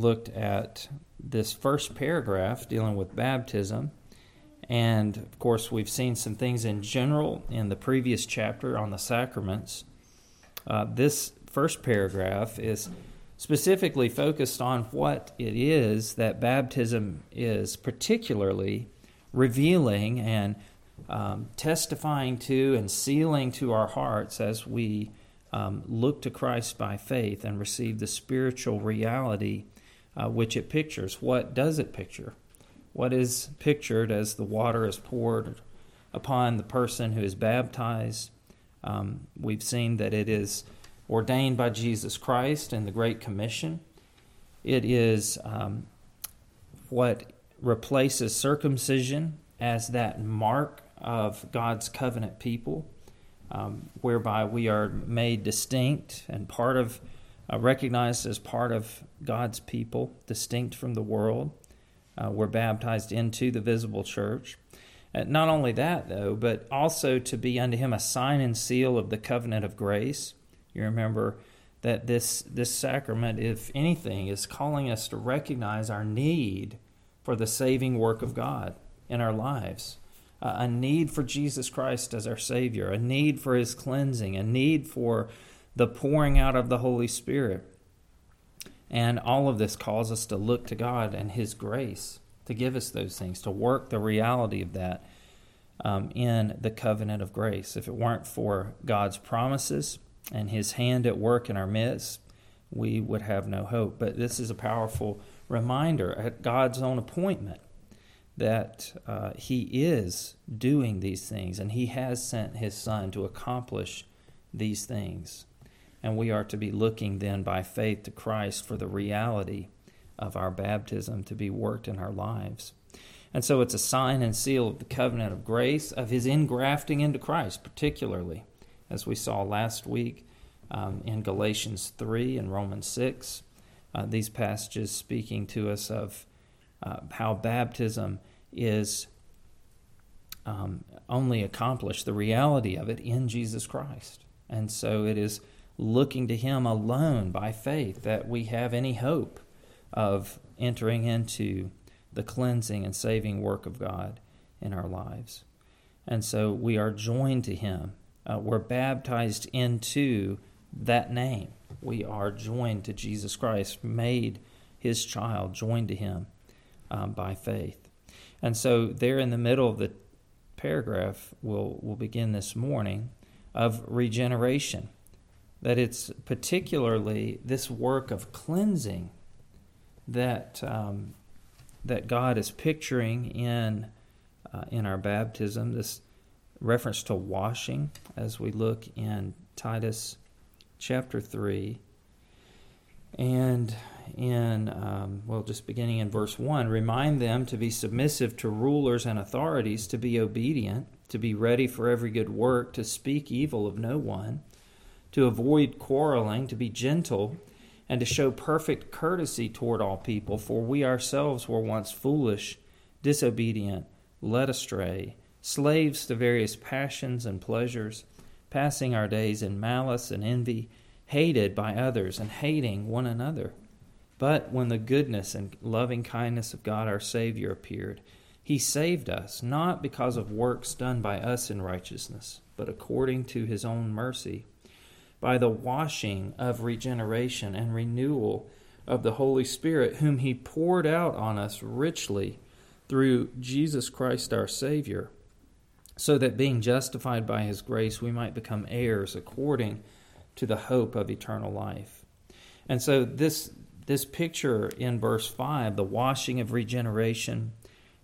looked at this first paragraph dealing with baptism. And of course, we've seen some things in general in the previous chapter on the sacraments. Uh, this first paragraph is specifically focused on what it is that baptism is particularly revealing and um, testifying to and sealing to our hearts as we um, look to Christ by faith and receive the spiritual reality uh, which it pictures. What does it picture? What is pictured as the water is poured upon the person who is baptized? Um, we've seen that it is ordained by Jesus Christ in the Great Commission. It is um, what replaces circumcision as that mark of God's covenant people, um, whereby we are made distinct and part of, uh, recognized as part of God's people, distinct from the world. Uh, we're baptized into the visible church. Uh, not only that, though, but also to be unto him a sign and seal of the covenant of grace. You remember that this, this sacrament, if anything, is calling us to recognize our need for the saving work of God in our lives. Uh, a need for Jesus Christ as our Savior, a need for His cleansing, a need for the pouring out of the Holy Spirit. And all of this calls us to look to God and His grace to give us those things, to work the reality of that um, in the covenant of grace. If it weren't for God's promises, and his hand at work in our midst, we would have no hope. But this is a powerful reminder at God's own appointment that uh, he is doing these things and he has sent his son to accomplish these things. And we are to be looking then by faith to Christ for the reality of our baptism to be worked in our lives. And so it's a sign and seal of the covenant of grace, of his ingrafting into Christ, particularly as we saw last week um, in Galatians 3 and Romans 6. Uh, these passages speaking to us of uh, how baptism is um, only accomplished, the reality of it in Jesus Christ. And so it is looking to Him alone by faith that we have any hope of entering into the cleansing and saving work of God in our lives. And so we are joined to Him uh, we're baptized into that name. We are joined to Jesus Christ, made his child, joined to him um, by faith. And so, there in the middle of the paragraph, we'll, we'll begin this morning of regeneration. That it's particularly this work of cleansing that, um, that God is picturing in, uh, in our baptism, this reference to washing as we look in Titus chapter 3. And in, um, well, just beginning in verse 1, remind them to be submissive to rulers and authorities, to be obedient, to be ready for every good work, to speak evil of no one, to avoid quarreling, to be gentle, and to show perfect courtesy toward all people, for we ourselves were once foolish, disobedient, led astray slaves to various passions and pleasures, passing our days in malice and envy, hated by others and hating one another. But when the goodness and loving kindness of God our Savior appeared, he saved us, not because of works done by us in righteousness, but according to his own mercy, by the washing of regeneration and renewal of the Holy Spirit, whom he poured out on us richly through Jesus Christ our Savior so that being justified by his grace, we might become heirs according to the hope of eternal life. And so, this, this picture in verse 5, the washing of regeneration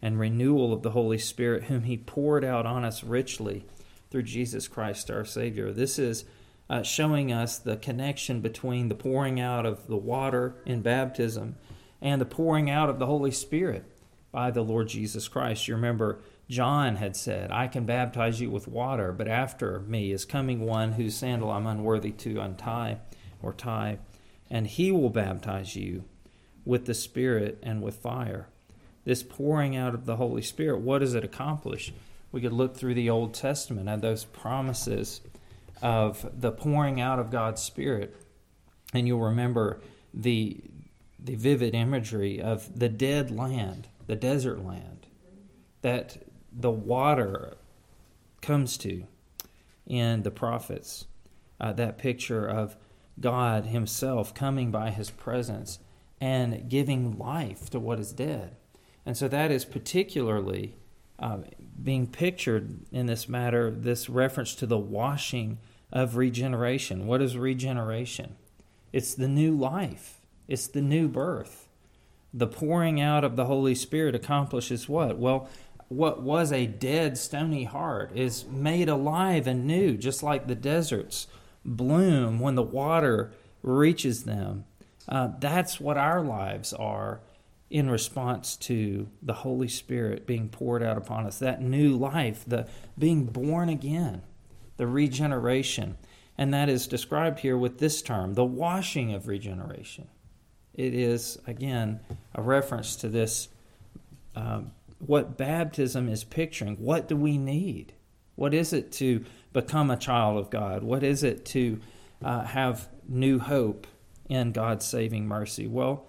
and renewal of the Holy Spirit, whom he poured out on us richly through Jesus Christ our Savior, this is uh, showing us the connection between the pouring out of the water in baptism and the pouring out of the Holy Spirit by the Lord Jesus Christ. You remember John had said, I can baptize you with water, but after me is coming one whose sandal I'm unworthy to untie or tie, and he will baptize you with the Spirit and with fire. This pouring out of the Holy Spirit, what does it accomplish? We could look through the Old Testament at those promises of the pouring out of God's Spirit. And you'll remember the the vivid imagery of the dead land, the desert land, that the water comes to in the prophets. Uh, that picture of God Himself coming by His presence and giving life to what is dead. And so that is particularly uh, being pictured in this matter, this reference to the washing of regeneration. What is regeneration? It's the new life, it's the new birth. The pouring out of the Holy Spirit accomplishes what? Well, what was a dead, stony heart is made alive and new, just like the deserts bloom when the water reaches them. Uh, that's what our lives are in response to the Holy Spirit being poured out upon us. That new life, the being born again, the regeneration. And that is described here with this term, the washing of regeneration. It is, again, a reference to this, um, what baptism is picturing. What do we need? What is it to become a child of God? What is it to uh, have new hope in God's saving mercy? Well,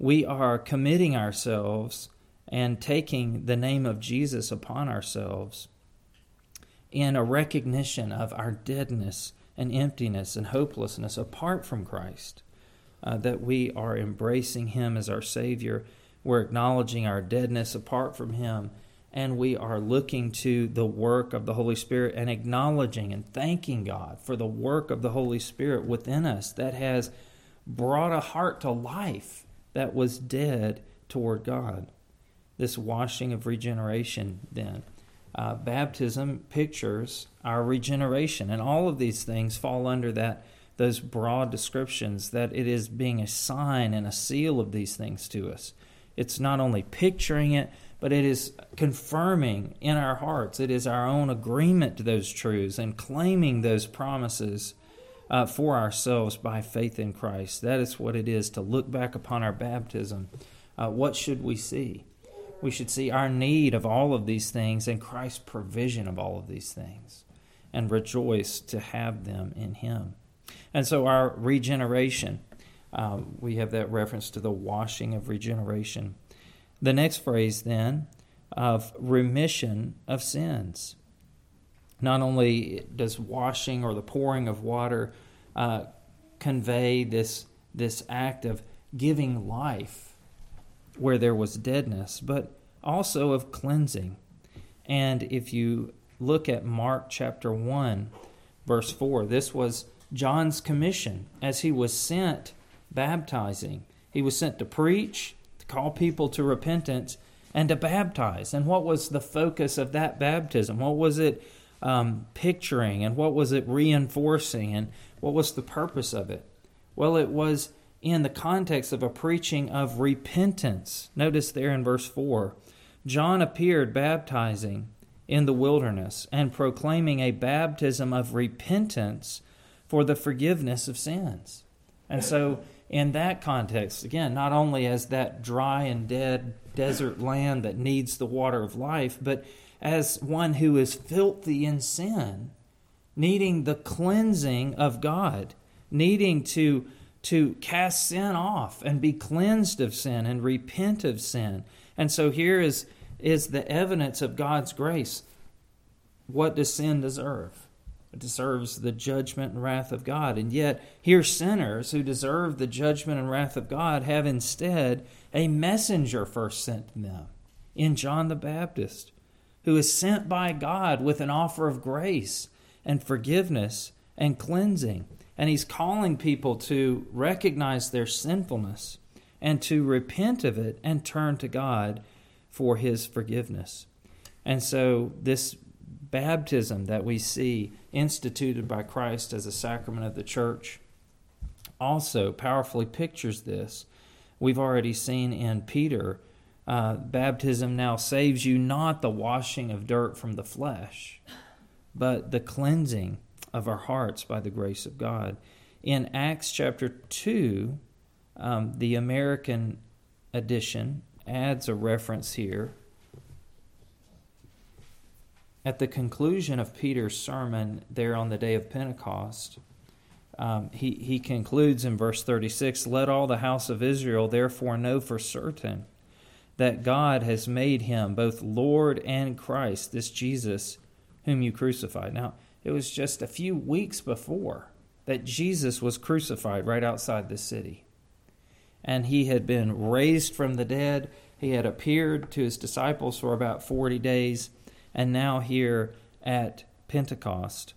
we are committing ourselves and taking the name of Jesus upon ourselves in a recognition of our deadness and emptiness and hopelessness apart from Christ. Uh, that we are embracing Him as our Savior. We're acknowledging our deadness apart from Him and we are looking to the work of the Holy Spirit and acknowledging and thanking God for the work of the Holy Spirit within us that has brought a heart to life that was dead toward God. This washing of regeneration, then. Uh, baptism pictures our regeneration, and all of these things fall under that those broad descriptions that it is being a sign and a seal of these things to us. It's not only picturing it, but it is confirming in our hearts. It is our own agreement to those truths and claiming those promises uh, for ourselves by faith in Christ. That is what it is to look back upon our baptism. Uh, what should we see? We should see our need of all of these things and Christ's provision of all of these things and rejoice to have them in Him. And so, our regeneration, uh, we have that reference to the washing of regeneration. The next phrase, then, of remission of sins. Not only does washing or the pouring of water uh, convey this, this act of giving life where there was deadness, but also of cleansing. And if you look at Mark chapter 1, verse 4, this was John's commission as he was sent baptizing. He was sent to preach, to call people to repentance, and to baptize. And what was the focus of that baptism? What was it um, picturing, and what was it reinforcing, and what was the purpose of it? Well, it was in the context of a preaching of repentance. Notice there in verse 4 John appeared baptizing in the wilderness and proclaiming a baptism of repentance for the forgiveness of sins. And so in that context, again, not only as that dry and dead desert land that needs the water of life, but as one who is filthy in sin, needing the cleansing of God, needing to, to cast sin off and be cleansed of sin and repent of sin. And so here is, is the evidence of God's grace. What does sin deserve? It deserves the judgment and wrath of God. And yet, here sinners who deserve the judgment and wrath of God have instead a messenger first sent to them in John the Baptist, who is sent by God with an offer of grace and forgiveness and cleansing. And he's calling people to recognize their sinfulness and to repent of it and turn to God for his forgiveness. And so, this baptism that we see instituted by Christ as a sacrament of the church also powerfully pictures this. We've already seen in Peter, uh, baptism now saves you not the washing of dirt from the flesh, but the cleansing of our hearts by the grace of God. In Acts chapter 2, um, the American edition adds a reference here at the conclusion of Peter's sermon there on the day of Pentecost, um, he, he concludes in verse 36 Let all the house of Israel therefore know for certain that God has made him both Lord and Christ, this Jesus whom you crucified. Now, it was just a few weeks before that Jesus was crucified right outside the city. And he had been raised from the dead. He had appeared to his disciples for about 40 days. And now, here at Pentecost,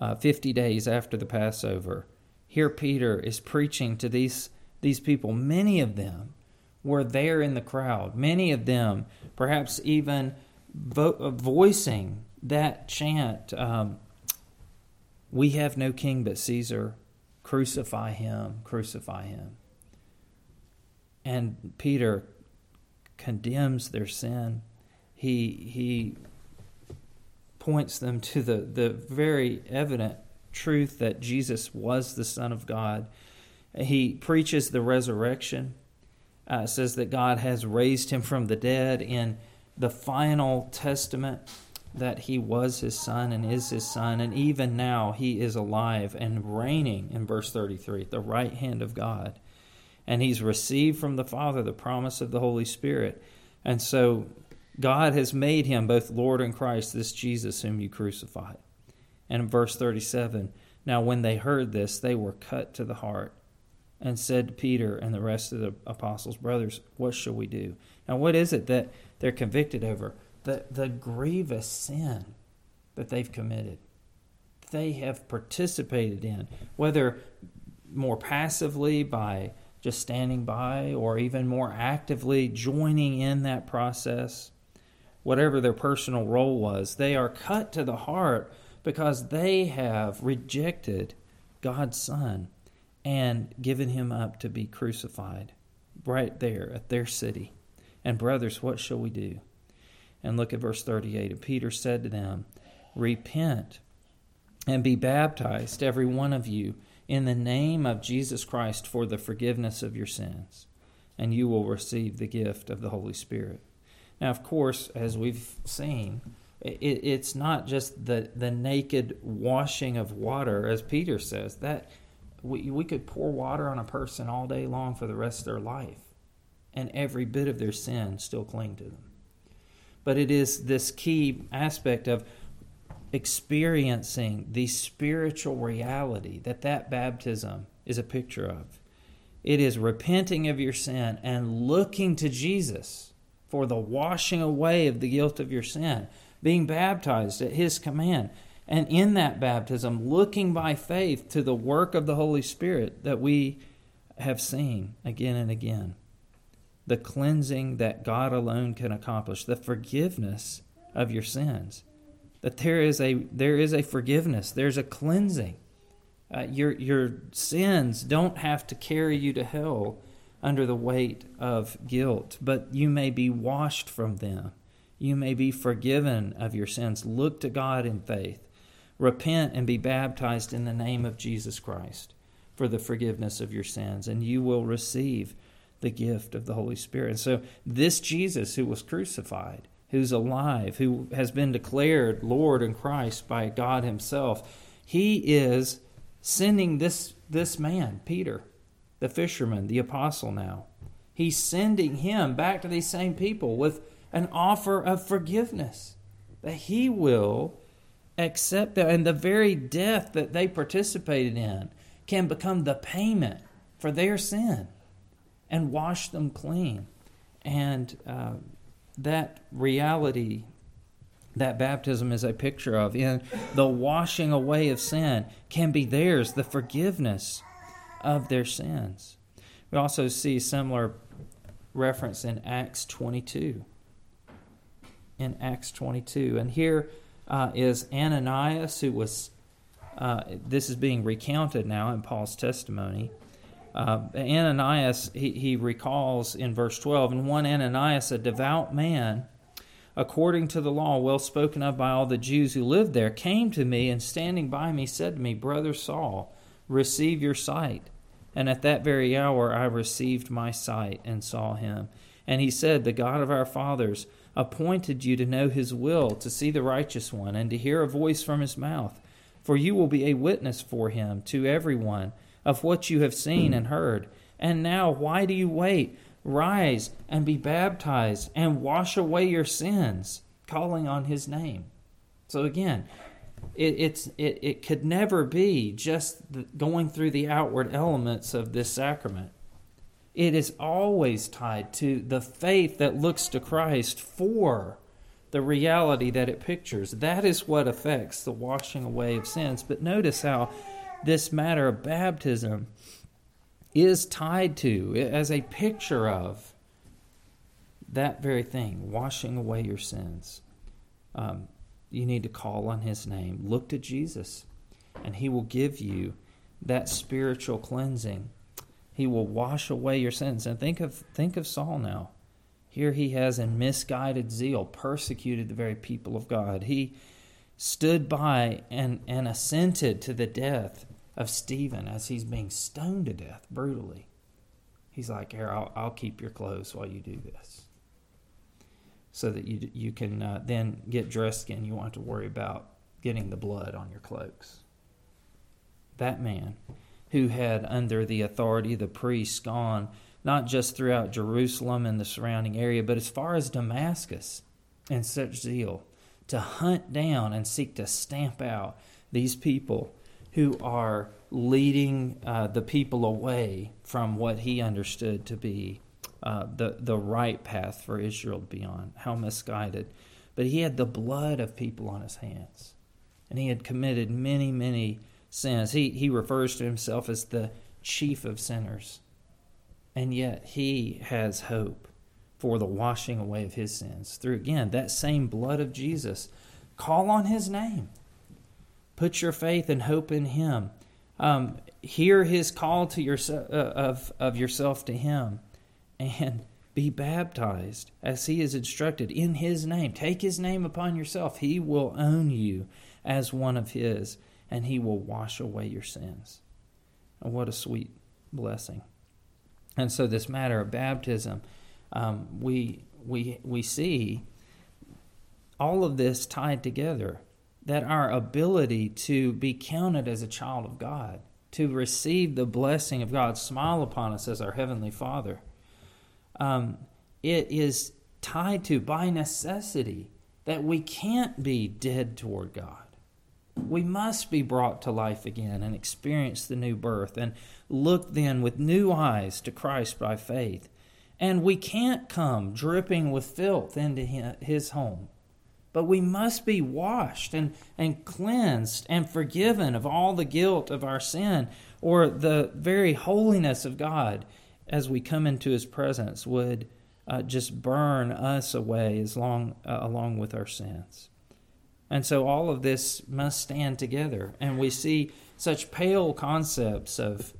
uh, 50 days after the Passover, here Peter is preaching to these, these people. Many of them were there in the crowd, many of them perhaps even vo- voicing that chant um, We have no king but Caesar, crucify him, crucify him. And Peter condemns their sin. He, he points them to the, the very evident truth that Jesus was the Son of God. He preaches the resurrection, uh, says that God has raised him from the dead in the final testament that he was his son and is his son, and even now he is alive and reigning in verse 33 at the right hand of God. And he's received from the Father the promise of the Holy Spirit. And so God has made him both Lord and Christ, this Jesus whom you crucified. And in verse 37, now when they heard this, they were cut to the heart and said to Peter and the rest of the apostles, Brothers, what shall we do? Now, what is it that they're convicted over? The, the grievous sin that they've committed, they have participated in, whether more passively by just standing by or even more actively joining in that process whatever their personal role was, they are cut to the heart because they have rejected God's Son and given him up to be crucified right there at their city. And, brothers, what shall we do? And look at verse 38. And Peter said to them, Repent and be baptized, every one of you, in the name of Jesus Christ for the forgiveness of your sins, and you will receive the gift of the Holy Spirit. Now, of course, as we've seen, it, it's not just the, the naked washing of water, as Peter says. That we, we could pour water on a person all day long for the rest of their life, and every bit of their sin still cling to them. But it is this key aspect of experiencing the spiritual reality that that baptism is a picture of. It is repenting of your sin and looking to Jesus for the washing away of the guilt of your sin, being baptized at His command. And in that baptism, looking by faith to the work of the Holy Spirit that we have seen again and again. The cleansing that God alone can accomplish, the forgiveness of your sins. That there is a there is a forgiveness, there's a cleansing. Uh, your your sins don't have to carry you to hell under the weight of guilt, but you may be washed from them. You may be forgiven of your sins. Look to God in faith. Repent and be baptized in the name of Jesus Christ for the forgiveness of your sins, and you will receive the gift of the Holy Spirit. And so, this Jesus who was crucified, who's alive, who has been declared Lord and Christ by God Himself, He is sending this, this man, Peter, the fisherman, the apostle now. He's sending him back to these same people with an offer of forgiveness that he will accept that. And the very death that they participated in can become the payment for their sin and wash them clean. And uh, that reality that baptism is a picture of in the washing away of sin can be theirs, the forgiveness of their sins. We also see similar reference in Acts 22. In Acts 22. And here uh, is Ananias, who was, uh, this is being recounted now in Paul's testimony. Uh, Ananias, he, he recalls in verse 12, and one Ananias, a devout man, according to the law, well spoken of by all the Jews who lived there, came to me and standing by me said to me, Brother Saul, receive your sight. And at that very hour I received my sight and saw him. And he said, The God of our fathers appointed you to know his will, to see the righteous one, and to hear a voice from his mouth. for you will be a witness for him to everyone of what you have seen and heard. And now, why do you wait? Rise and be baptized and wash away your sins, calling on his name. So, again, it, it's, it, it could never be just going through the outward elements of this sacrament. It is always tied to the faith that looks to Christ for the reality that it pictures. That is what affects the washing away of sins. But notice how this matter of baptism is tied to, as a picture of, that very thing, washing away your sins. Um, you need to call on his name. Look to Jesus, and he will give you that spiritual cleansing. He will wash away your sins. And think of think of Saul now. Here he has, in misguided zeal, persecuted the very people of God. He stood by and, and assented to the death of Stephen as he's being stoned to death brutally. He's like, Here, I'll, I'll keep your clothes while you do this. So that you, you can uh, then get dressed again. You won't have to worry about getting the blood on your cloaks. That man who had, under the authority of the priests, gone not just throughout Jerusalem and the surrounding area, but as far as Damascus in such zeal to hunt down and seek to stamp out these people who are leading uh, the people away from what he understood to be uh, the, the right path for Israel to be on. How misguided. But he had the blood of people on his hands. And he had committed many, many sins. He, he refers to himself as the chief of sinners and yet he has hope for the washing away of his sins through again that same blood of Jesus. Call on his name. Put your faith and hope in him. Um, hear his call to yourself uh, of, of yourself to him and be baptized as he is instructed in his name. Take his name upon yourself. He will own you as one of his and he will wash away your sins. And what a sweet blessing. And so, this matter of baptism, um, we, we, we see all of this tied together that our ability to be counted as a child of God, to receive the blessing of God, smile upon us as our Heavenly Father, um, it is tied to, by necessity, that we can't be dead toward God we must be brought to life again and experience the new birth and look then with new eyes to Christ by faith. And we can't come dripping with filth into his home, but we must be washed and, and cleansed and forgiven of all the guilt of our sin or the very holiness of God as we come into his presence would uh, just burn us away as long, uh, along with our sins. And so all of this must stand together. And we see such pale concepts of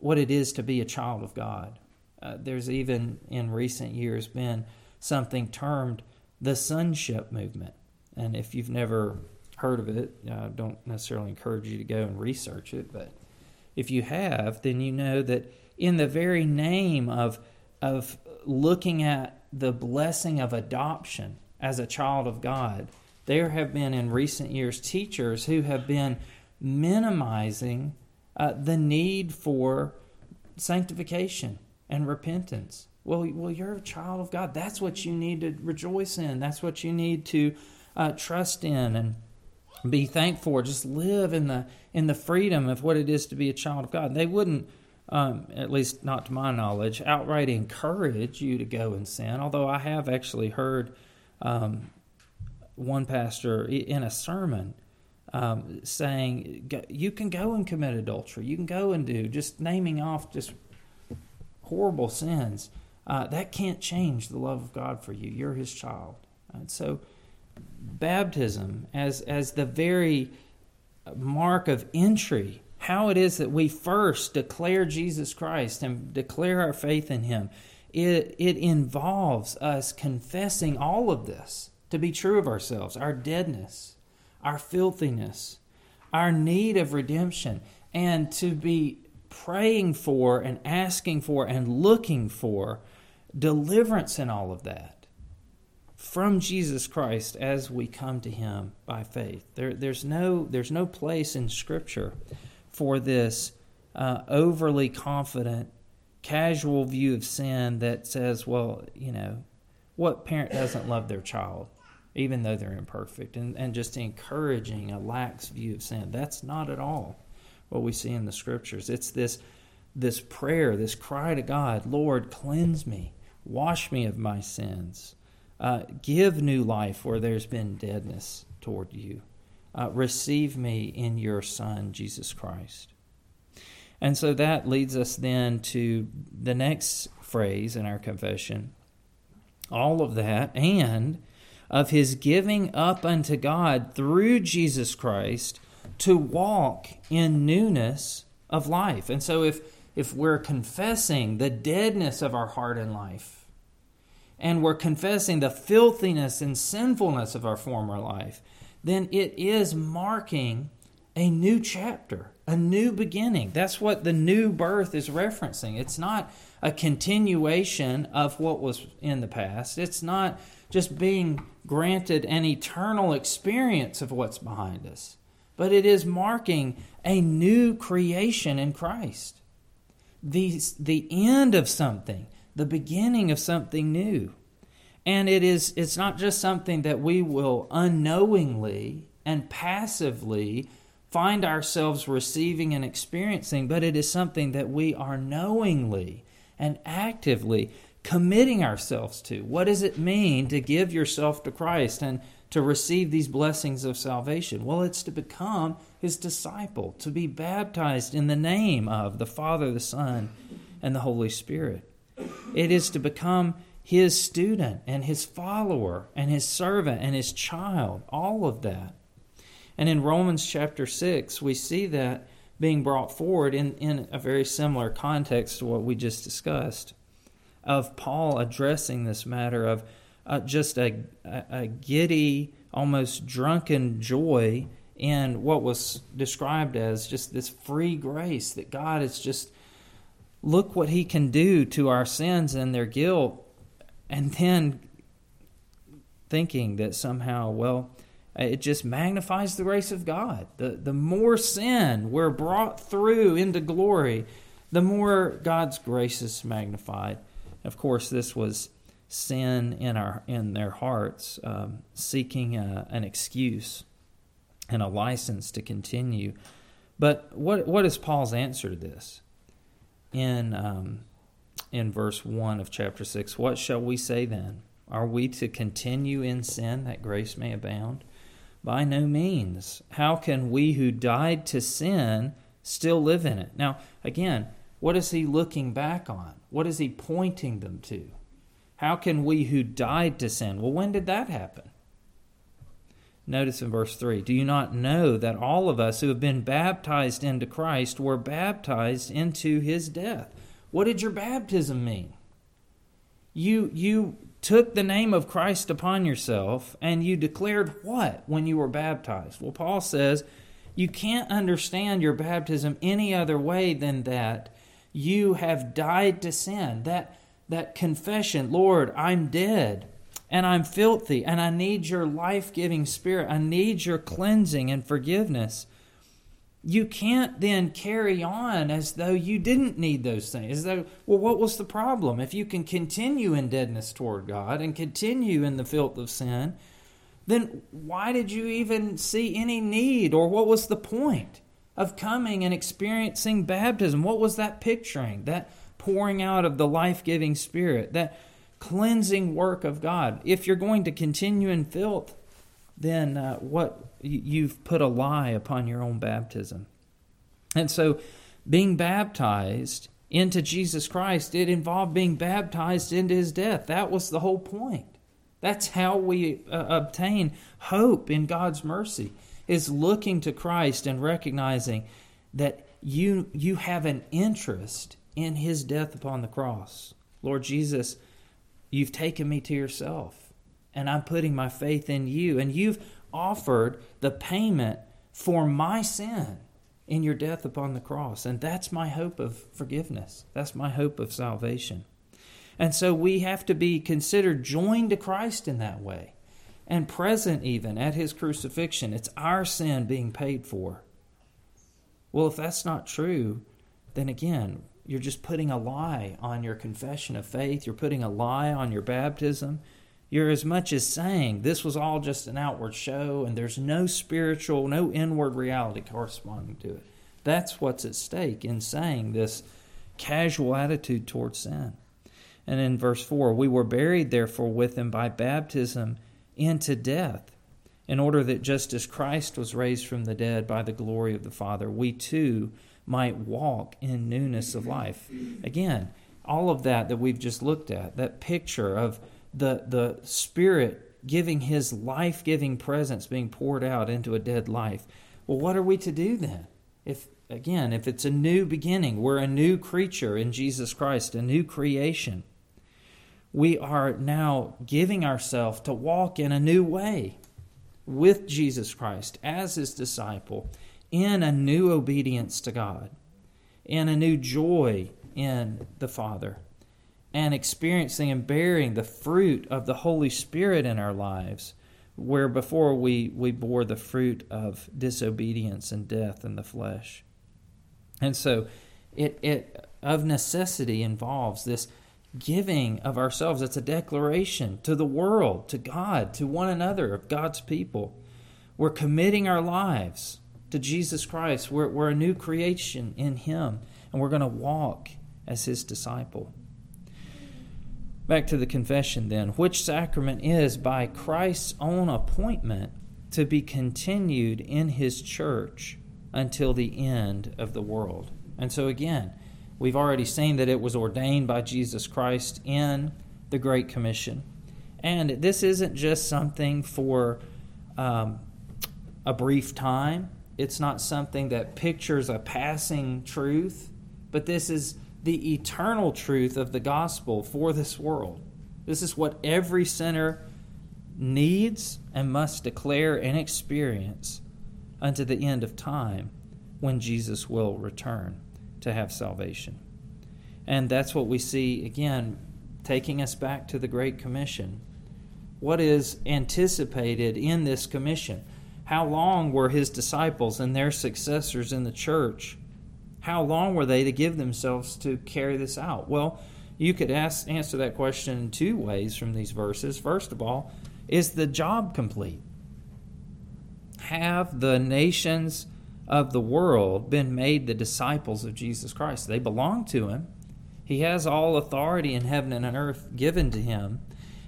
what it is to be a child of God. Uh, there's even in recent years been something termed the sonship movement. And if you've never heard of it, I don't necessarily encourage you to go and research it, but if you have, then you know that in the very name of, of looking at the blessing of adoption as a child of God, there have been in recent years teachers who have been minimizing uh, the need for sanctification and repentance. Well, well, you're a child of God. That's what you need to rejoice in. That's what you need to uh, trust in and be thankful. Just live in the in the freedom of what it is to be a child of God. They wouldn't, um, at least not to my knowledge, outright encourage you to go and sin. Although I have actually heard um, one pastor in a sermon um, saying, You can go and commit adultery. You can go and do, just naming off just horrible sins. Uh, that can't change the love of God for you. You're His child. And so, baptism as, as the very mark of entry, how it is that we first declare Jesus Christ and declare our faith in Him, it, it involves us confessing all of this to be true of ourselves, our deadness, our filthiness, our need of redemption, and to be praying for and asking for and looking for deliverance in all of that. From Jesus Christ as we come to him by faith. There, there's, no, there's no place in Scripture for this uh, overly confident, casual view of sin that says, well, you know, what parent doesn't love their child, even though they're imperfect, and, and just encouraging a lax view of sin. That's not at all what we see in the Scriptures. It's this, this prayer, this cry to God Lord, cleanse me, wash me of my sins. Uh, give new life where there's been deadness toward you. Uh, receive me in your Son, Jesus Christ. And so that leads us then to the next phrase in our confession. All of that and of his giving up unto God through Jesus Christ to walk in newness of life. And so if if we're confessing the deadness of our heart and life, and we're confessing the filthiness and sinfulness of our former life, then it is marking a new chapter, a new beginning. That's what the new birth is referencing. It's not a continuation of what was in the past, it's not just being granted an eternal experience of what's behind us, but it is marking a new creation in Christ. The, the end of something the beginning of something new. And it is it's not just something that we will unknowingly and passively find ourselves receiving and experiencing, but it is something that we are knowingly and actively committing ourselves to. What does it mean to give yourself to Christ and to receive these blessings of salvation? Well, it's to become his disciple, to be baptized in the name of the Father, the Son, and the Holy Spirit. It is to become his student and his follower and his servant and his child, all of that. And in Romans chapter 6, we see that being brought forward in, in a very similar context to what we just discussed of Paul addressing this matter of uh, just a, a, a giddy, almost drunken joy in what was described as just this free grace that God is just look what he can do to our sins and their guilt, and then thinking that somehow, well, it just magnifies the grace of God. The, the more sin we're brought through into glory, the more God's grace is magnified. Of course, this was sin in our in their hearts, um, seeking a, an excuse and a license to continue. But what what is Paul's answer to this? In um, in verse one of chapter six. What shall we say then? Are we to continue in sin that grace may abound? By no means. How can we who died to sin still live in it? Now, again, what is he looking back on? What is he pointing them to? How can we who died to sin? Well, when did that happen? Notice in verse 3 Do you not know that all of us who have been baptized into Christ were baptized into his death? What did your baptism mean? You, you took the name of Christ upon yourself and you declared what when you were baptized? Well, Paul says you can't understand your baptism any other way than that you have died to sin. That, that confession, Lord, I'm dead and I'm filthy and I need your life giving spirit. I need your cleansing and forgiveness. You can't then carry on as though you didn't need those things. As though, well, what was the problem? If you can continue in deadness toward God and continue in the filth of sin, then why did you even see any need or what was the point of coming and experiencing baptism? What was that picturing? That pouring out of the life giving spirit? That cleansing work of God. If you're going to continue in filth, then uh, what you've put a lie upon your own baptism. And so being baptized into Jesus Christ, it involved being baptized into his death. That was the whole point. That's how we uh, obtain hope in God's mercy is looking to Christ and recognizing that you you have an interest in his death upon the cross. Lord Jesus You've taken me to yourself, and I'm putting my faith in you. And you've offered the payment for my sin in your death upon the cross. And that's my hope of forgiveness. That's my hope of salvation. And so we have to be considered joined to Christ in that way and present even at his crucifixion. It's our sin being paid for. Well, if that's not true, then again, you're just putting a lie on your confession of faith. You're putting a lie on your baptism. You're as much as saying this was all just an outward show and there's no spiritual, no inward reality corresponding to it. That's what's at stake in saying this casual attitude towards sin. And in verse 4, we were buried therefore with him by baptism into death, in order that just as Christ was raised from the dead by the glory of the Father, we too might walk in newness of life. Again, all of that that we've just looked at, that picture of the, the Spirit giving His life giving presence being poured out into a dead life. Well, what are we to do then? If, again, if it's a new beginning, we're a new creature in Jesus Christ, a new creation. We are now giving ourselves to walk in a new way with Jesus Christ as His disciple in a new obedience to God, in a new joy in the Father, and experiencing and bearing the fruit of the Holy Spirit in our lives, where before we, we bore the fruit of disobedience and death in the flesh. And so it, it of necessity involves this giving of ourselves. It's a declaration to the world, to God, to one another, of God's people. We're committing our lives to Jesus Christ. We're, we're a new creation in Him, and we're going to walk as His disciple. Back to the confession then. Which sacrament is by Christ's own appointment to be continued in His church until the end of the world? And so, again, we've already seen that it was ordained by Jesus Christ in the Great Commission. And this isn't just something for um, a brief time, it's not something that pictures a passing truth, but this is the eternal truth of the gospel for this world. This is what every sinner needs and must declare and experience unto the end of time when Jesus will return to have salvation. And that's what we see again, taking us back to the Great Commission. What is anticipated in this commission? How long were his disciples and their successors in the church? How long were they to give themselves to carry this out? Well, you could ask, answer that question in two ways from these verses. First of all, is the job complete? Have the nations of the world been made the disciples of Jesus Christ? They belong to him. He has all authority in heaven and on earth given to him.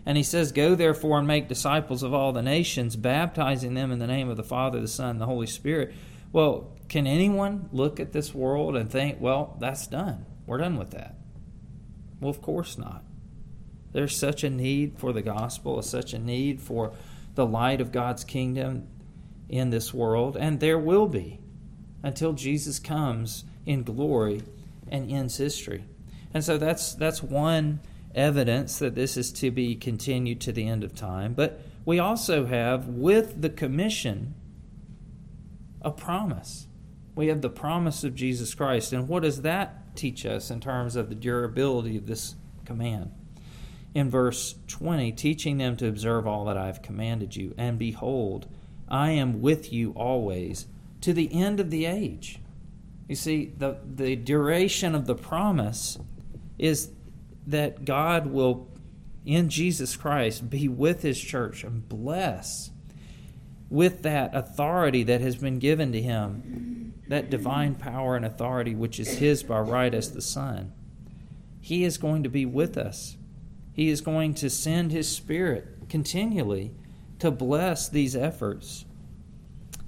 And he says, Go therefore and make disciples of all the nations, baptizing them in the name of the Father, the Son, and the Holy Spirit. Well, can anyone look at this world and think, well, that's done? We're done with that. Well, of course not. There's such a need for the gospel, such a need for the light of God's kingdom in this world, and there will be until Jesus comes in glory and ends history. And so that's that's one evidence that this is to be continued to the end of time. But we also have, with the commission, a promise. We have the promise of Jesus Christ. And what does that teach us in terms of the durability of this command? In verse 20, teaching them to observe all that I have commanded you. And behold, I am with you always to the end of the age. You see, the, the duration of the promise is that God will, in Jesus Christ, be with His church and bless with that authority that has been given to Him, that divine power and authority which is His by right as the Son. He is going to be with us. He is going to send His Spirit continually to bless these efforts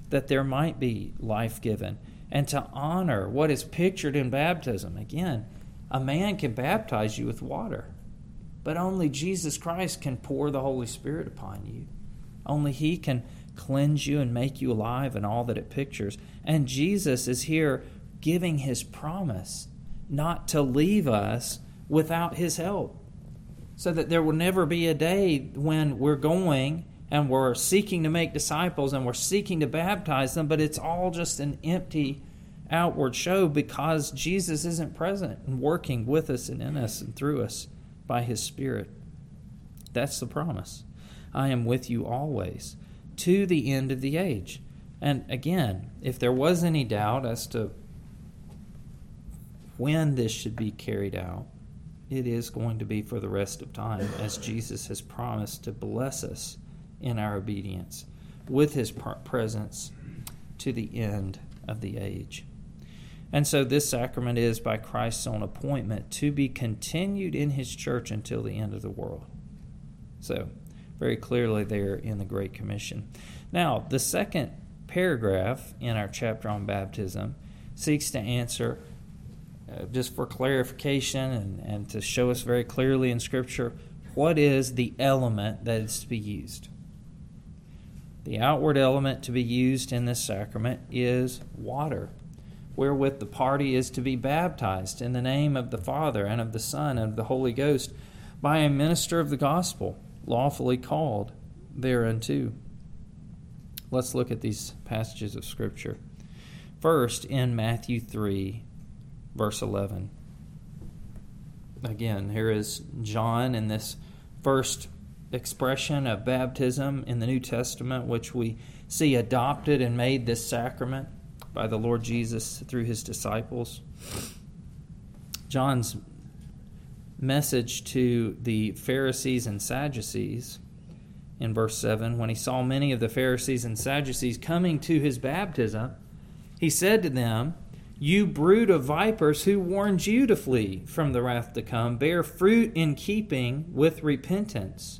that there might be life given and to honor what is pictured in baptism. Again, a man can baptize you with water, but only Jesus Christ can pour the Holy Spirit upon you. Only He can cleanse you and make you alive and all that it pictures. And Jesus is here giving His promise not to leave us without His help. So that there will never be a day when we're going and we're seeking to make disciples and we're seeking to baptize them, but it's all just an empty outward show because Jesus isn't present and working with us and in us and through us by his Spirit. That's the promise. I am with you always to the end of the age. And again, if there was any doubt as to when this should be carried out, it is going to be for the rest of time, as Jesus has promised to bless us in our obedience with his presence to the end of the age. And so this sacrament is by Christ's own appointment to be continued in his church until the end of the world. So, very clearly there in the Great Commission. Now, the second paragraph in our chapter on baptism seeks to answer, uh, just for clarification and, and to show us very clearly in Scripture, what is the element that is to be used. The outward element to be used in this sacrament is water, wherewith the party is to be baptized in the name of the Father and of the Son and of the Holy Ghost by a minister of the gospel, lawfully called thereunto. Let's look at these passages of Scripture. First, in Matthew 3, verse 11. Again, here is John in this first expression of baptism in the New Testament, which we see adopted and made this sacrament by the Lord Jesus through his disciples. John's message to the Pharisees and Sadducees in verse 7 when he saw many of the Pharisees and Sadducees coming to his baptism, he said to them, You brood of vipers, who warned you to flee from the wrath to come, bear fruit in keeping with repentance.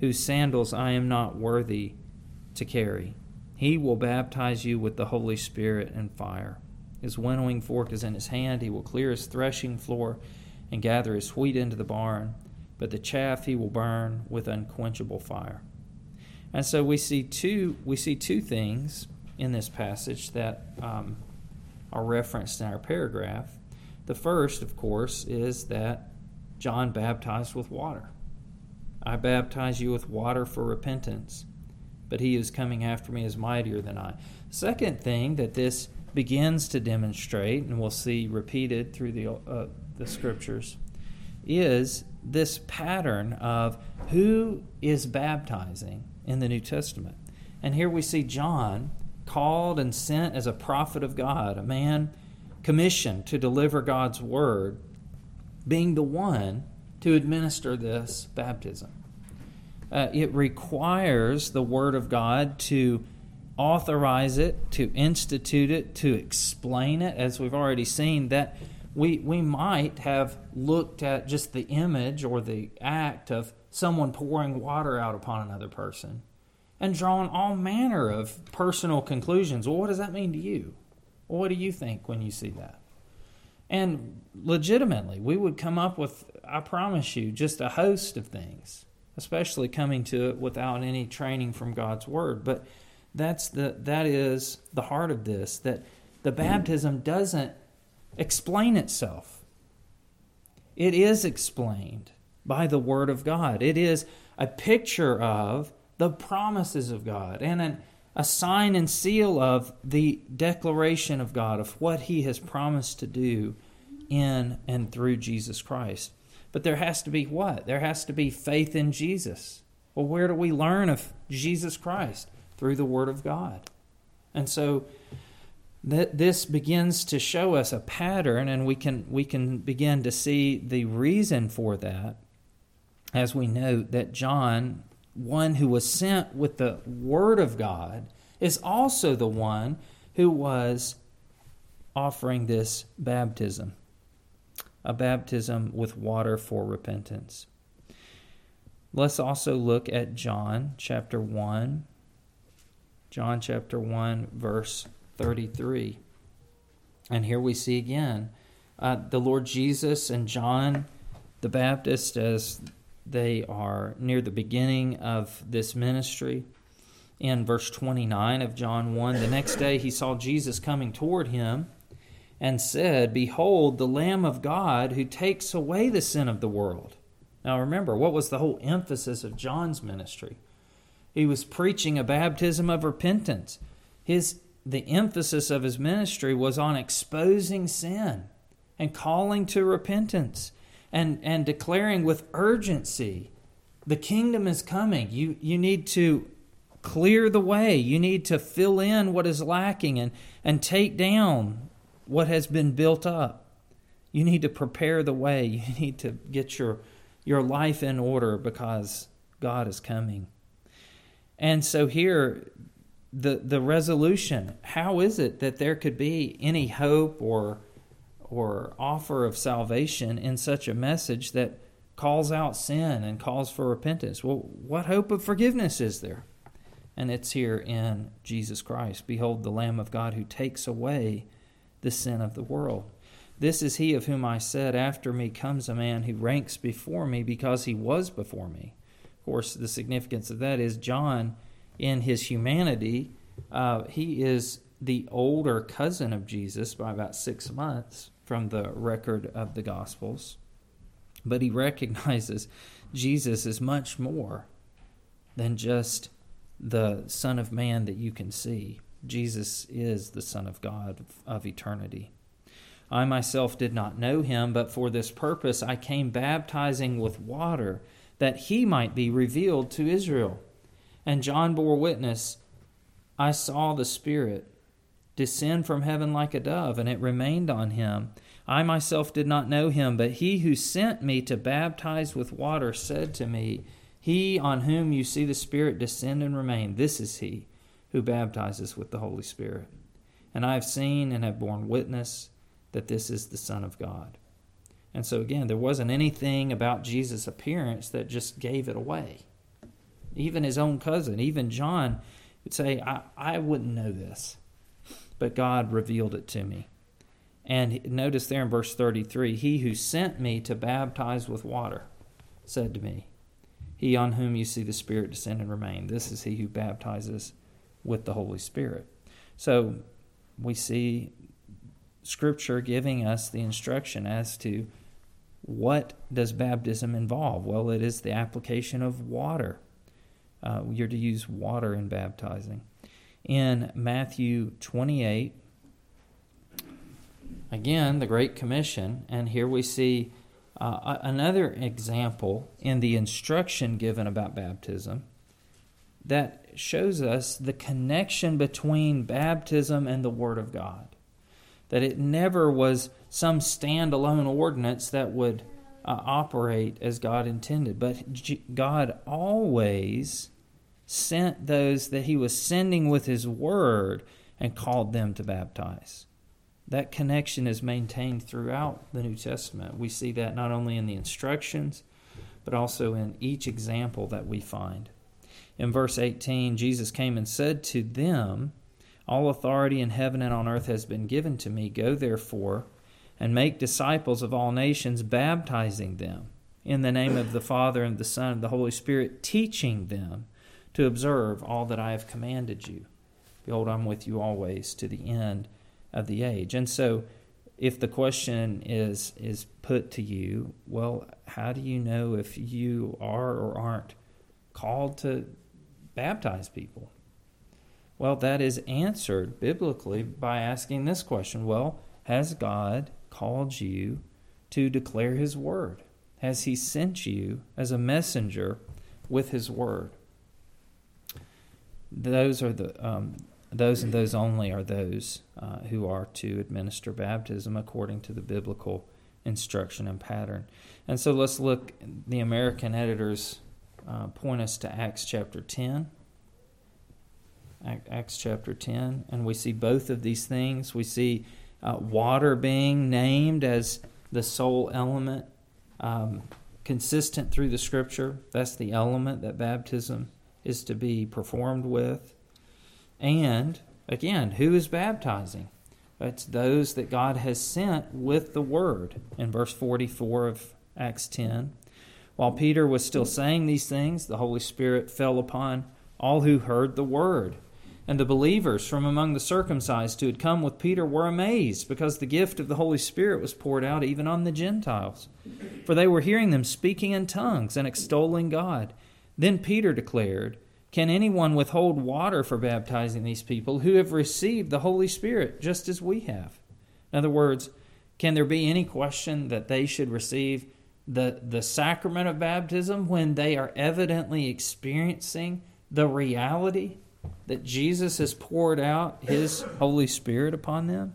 whose sandals I am not worthy to carry. He will baptize you with the Holy Spirit and fire. His winnowing fork is in his hand. He will clear his threshing floor and gather his wheat into the barn, but the chaff he will burn with unquenchable fire. And so we see two we see two things in this passage that um, are referenced in our paragraph. The first, of course, is that John baptized with water. I baptize you with water for repentance, but he who's coming after me is mightier than I. Second thing that this begins to demonstrate, and we'll see repeated through the, uh, the scriptures, is this pattern of who is baptizing in the New Testament. And here we see John called and sent as a prophet of God, a man commissioned to deliver God's word, being the one to administer this baptism. Uh, it requires the Word of God to authorize it, to institute it, to explain it, as we've already seen, that we, we might have looked at just the image or the act of someone pouring water out upon another person and drawn all manner of personal conclusions. Well, what does that mean to you? Well, what do you think when you see that? And legitimately, we would come up with, I promise you, just a host of things, especially coming to it without any training from God's Word. But that's the that is the heart of this, that the baptism doesn't explain itself. It is explained by the Word of God. It is a picture of the promises of God and an, a sign and seal of the declaration of God of what He has promised to do in and through Jesus Christ. But there has to be what? There has to be faith in Jesus. Well, where do we learn of Jesus Christ? Through the Word of God. And so that this begins to show us a pattern, and we can, we can begin to see the reason for that as we note that John, one who was sent with the Word of God, is also the one who was offering this baptism a baptism with water for repentance. Let's also look at John chapter 1. John chapter 1, verse 33. And here we see again uh, the Lord Jesus and John the Baptist as they are near the beginning of this ministry. In verse 29 of John 1, the next day he saw Jesus coming toward him and said, Behold, the Lamb of God who takes away the sin of the world. Now remember, what was the whole emphasis of John's ministry? He was preaching a baptism of repentance. His the emphasis of his ministry was on exposing sin and calling to repentance and, and declaring with urgency the kingdom is coming. You, you need to clear the way. You need to fill in what is lacking and, and take down what has been built up. You need to prepare the way. You need to get your, your life in order because God is coming. And so here, the, the resolution how is it that there could be any hope or, or offer of salvation in such a message that calls out sin and calls for repentance? Well, what hope of forgiveness is there? And it's here in Jesus Christ. Behold, the Lamb of God who takes away the sin of the world. This is he of whom I said, After me comes a man who ranks before me because he was before me. Of course, the significance of that is John, in his humanity, uh, he is the older cousin of Jesus by about six months from the record of the Gospels. But he recognizes Jesus is much more than just the Son of Man that you can see. Jesus is the Son of God of eternity. I myself did not know him, but for this purpose I came baptizing with water, that he might be revealed to Israel. And John bore witness I saw the Spirit descend from heaven like a dove, and it remained on him. I myself did not know him, but he who sent me to baptize with water said to me, He on whom you see the Spirit descend and remain, this is he who baptizes with the Holy Spirit. And I have seen and have borne witness that this is the Son of God. And so, again, there wasn't anything about Jesus' appearance that just gave it away. Even his own cousin, even John, would say, I, I wouldn't know this, but God revealed it to me. And notice there in verse 33 He who sent me to baptize with water said to me, He on whom you see the Spirit descend and remain, this is he who baptizes with the Holy Spirit. So we see Scripture giving us the instruction as to what does baptism involve? Well, it is the application of water. Uh, you're to use water in baptizing. In Matthew 28, again, the Great Commission, and here we see uh, another example in the instruction given about baptism that shows us the connection between baptism and the Word of God. That it never was some standalone ordinance that would uh, operate as God intended, but G- God always sent those that He was sending with His Word and called them to baptize. That connection is maintained throughout the New Testament. We see that not only in the instructions, but also in each example that we find. In verse 18, Jesus came and said to them, All authority in heaven and on earth has been given to me. Go therefore and make disciples of all nations, baptizing them in the name of the Father and the Son and the Holy Spirit, teaching them to observe all that I have commanded you. Behold, I'm with you always to the end of the age. And so, if the question is is put to you, well, how do you know if you are or aren't called to baptize people? Well, that is answered biblically by asking this question Well, has God called you to declare His word? Has He sent you as a messenger with His word? Those are the um, those and those only are those uh, who are to administer baptism according to the biblical instruction and pattern. And so let's look. The American editors uh, point us to Acts chapter 10. Acts chapter 10. And we see both of these things. We see uh, water being named as the sole element um, consistent through the scripture. That's the element that baptism is to be performed with. And again, who is baptizing? It's those that God has sent with the word in verse 44 of Acts 10. While Peter was still saying these things, the Holy Spirit fell upon all who heard the word. And the believers from among the circumcised who had come with Peter were amazed because the gift of the Holy Spirit was poured out even on the Gentiles. For they were hearing them speaking in tongues and extolling God. Then Peter declared, Can anyone withhold water for baptizing these people who have received the Holy Spirit just as we have? In other words, can there be any question that they should receive the, the sacrament of baptism when they are evidently experiencing the reality that Jesus has poured out his Holy Spirit upon them?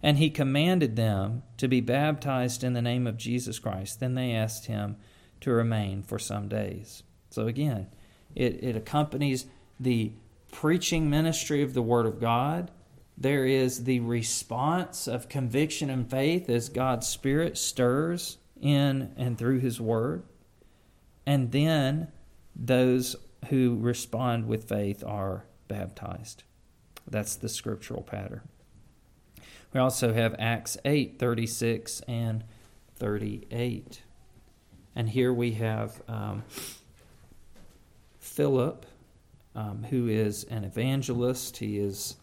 And he commanded them to be baptized in the name of Jesus Christ. Then they asked him to remain for some days. So again, it, it accompanies the preaching ministry of the Word of God. There is the response of conviction and faith as God's Spirit stirs in and through His Word. And then those who respond with faith are baptized. That's the scriptural pattern. We also have Acts 8 36 and 38. And here we have um, Philip, um, who is an evangelist. He is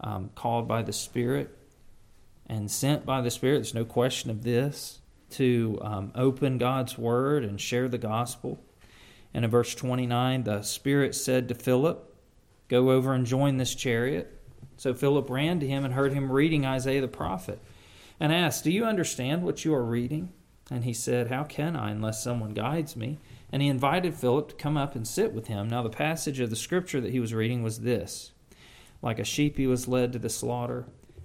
um, called by the Spirit and sent by the Spirit. There's no question of this to um, open God's Word and share the gospel. And in verse 29, the Spirit said to Philip, Go over and join this chariot. So Philip ran to him and heard him reading Isaiah the prophet and asked, Do you understand what you are reading? And he said, How can I unless someone guides me? And he invited Philip to come up and sit with him. Now, the passage of the scripture that he was reading was this Like a sheep he was led to the slaughter,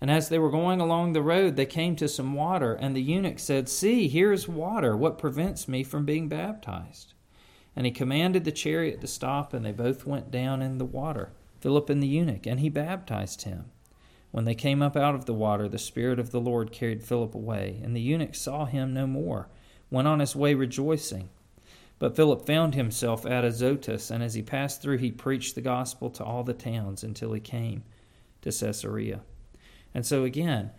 And as they were going along the road, they came to some water, and the eunuch said, See, here is water. What prevents me from being baptized? And he commanded the chariot to stop, and they both went down in the water, Philip and the eunuch, and he baptized him. When they came up out of the water, the Spirit of the Lord carried Philip away, and the eunuch saw him no more, went on his way rejoicing. But Philip found himself at Azotus, and as he passed through, he preached the gospel to all the towns until he came to Caesarea. And so, again,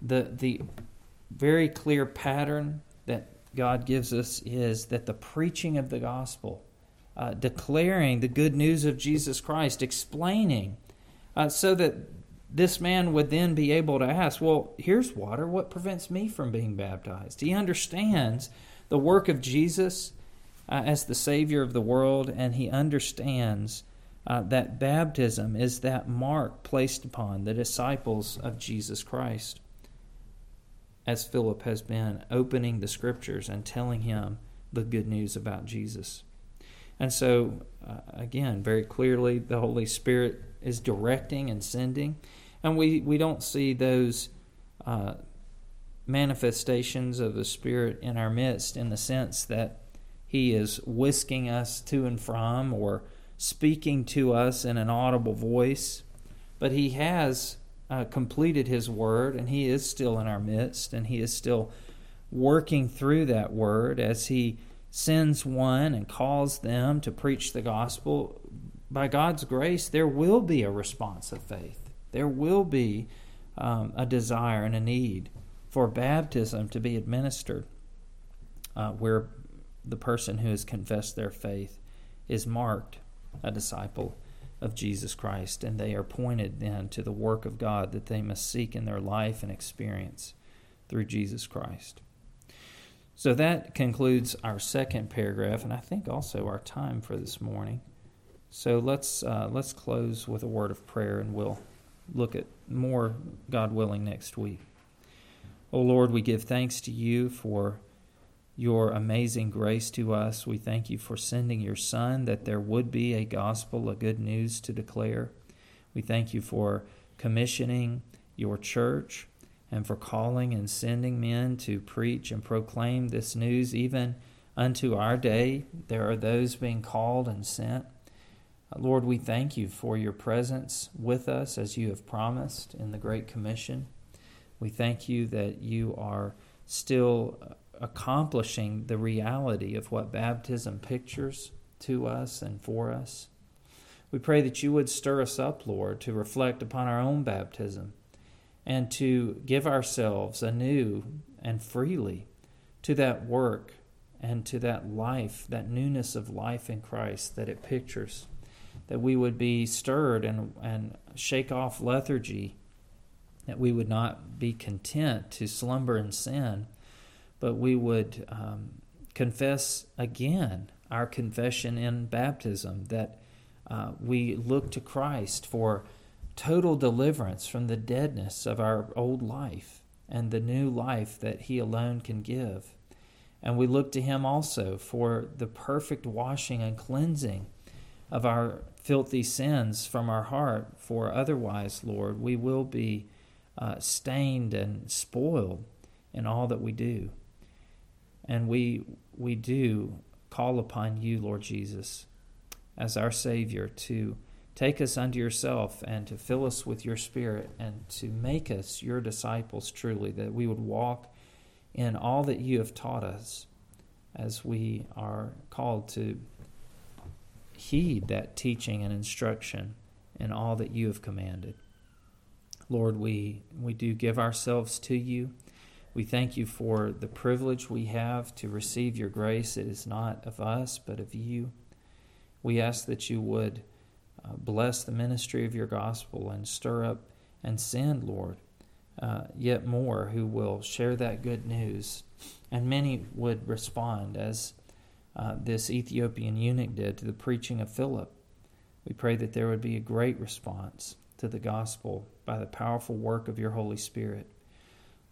the, the very clear pattern that God gives us is that the preaching of the gospel, uh, declaring the good news of Jesus Christ, explaining, uh, so that this man would then be able to ask, Well, here's water. What prevents me from being baptized? He understands the work of Jesus uh, as the Savior of the world, and he understands uh, that baptism is that mark placed upon the disciples of Jesus Christ as Philip has been opening the scriptures and telling him the good news about Jesus. And so, uh, again, very clearly, the Holy Spirit is directing and sending. And we, we don't see those uh, manifestations of the Spirit in our midst in the sense that He is whisking us to and from or speaking to us in an audible voice. But He has uh, completed his word, and he is still in our midst, and he is still working through that word as he sends one and calls them to preach the gospel. By God's grace, there will be a response of faith. There will be um, a desire and a need for baptism to be administered, uh, where the person who has confessed their faith is marked a disciple of Jesus Christ, and they are pointed then to the work of God that they must seek in their life and experience through Jesus Christ. So that concludes our second paragraph, and I think also our time for this morning. So let's uh, let's close with a word of prayer, and we'll look at more, God willing, next week. Oh Lord, we give thanks to you for your amazing grace to us. We thank you for sending your Son that there would be a gospel, a good news to declare. We thank you for commissioning your church and for calling and sending men to preach and proclaim this news, even unto our day, there are those being called and sent. Lord, we thank you for your presence with us as you have promised in the Great Commission. We thank you that you are still accomplishing the reality of what baptism pictures to us and for us. We pray that you would stir us up, Lord, to reflect upon our own baptism and to give ourselves anew and freely to that work and to that life, that newness of life in Christ that it pictures. That we would be stirred and, and shake off lethargy, that we would not be content to slumber in sin, but we would um, confess again our confession in baptism that uh, we look to Christ for total deliverance from the deadness of our old life and the new life that He alone can give. And we look to Him also for the perfect washing and cleansing of our filthy sins from our heart, for otherwise, Lord, we will be uh, stained and spoiled in all that we do. And we, we do call upon you, Lord Jesus, as our Savior, to take us unto yourself and to fill us with your Spirit and to make us your disciples truly, that we would walk in all that you have taught us as we are called to heed that teaching and instruction in all that you have commanded. Lord, we, we do give ourselves to you. We thank you for the privilege we have to receive your grace. It is not of us, but of you. We ask that you would uh, bless the ministry of your gospel and stir up and send, Lord, uh, yet more who will share that good news. And many would respond as uh, this Ethiopian eunuch did to the preaching of Philip. We pray that there would be a great response to the gospel by the powerful work of your Holy Spirit.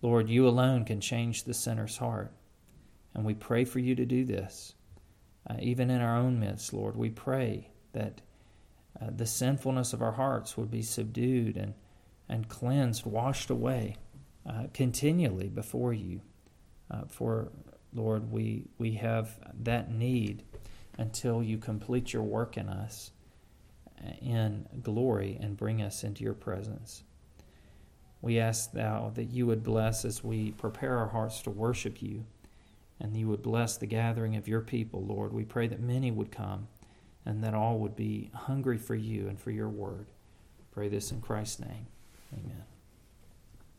Lord, you alone can change the sinner's heart. And we pray for you to do this. Uh, even in our own midst, Lord, we pray that uh, the sinfulness of our hearts would be subdued and, and cleansed, washed away uh, continually before you. Uh, for, Lord, we, we have that need until you complete your work in us uh, in glory and bring us into your presence. We ask thou that you would bless as we prepare our hearts to worship you, and you would bless the gathering of your people, Lord. We pray that many would come and that all would be hungry for you and for your word. Pray this in Christ's name. Amen.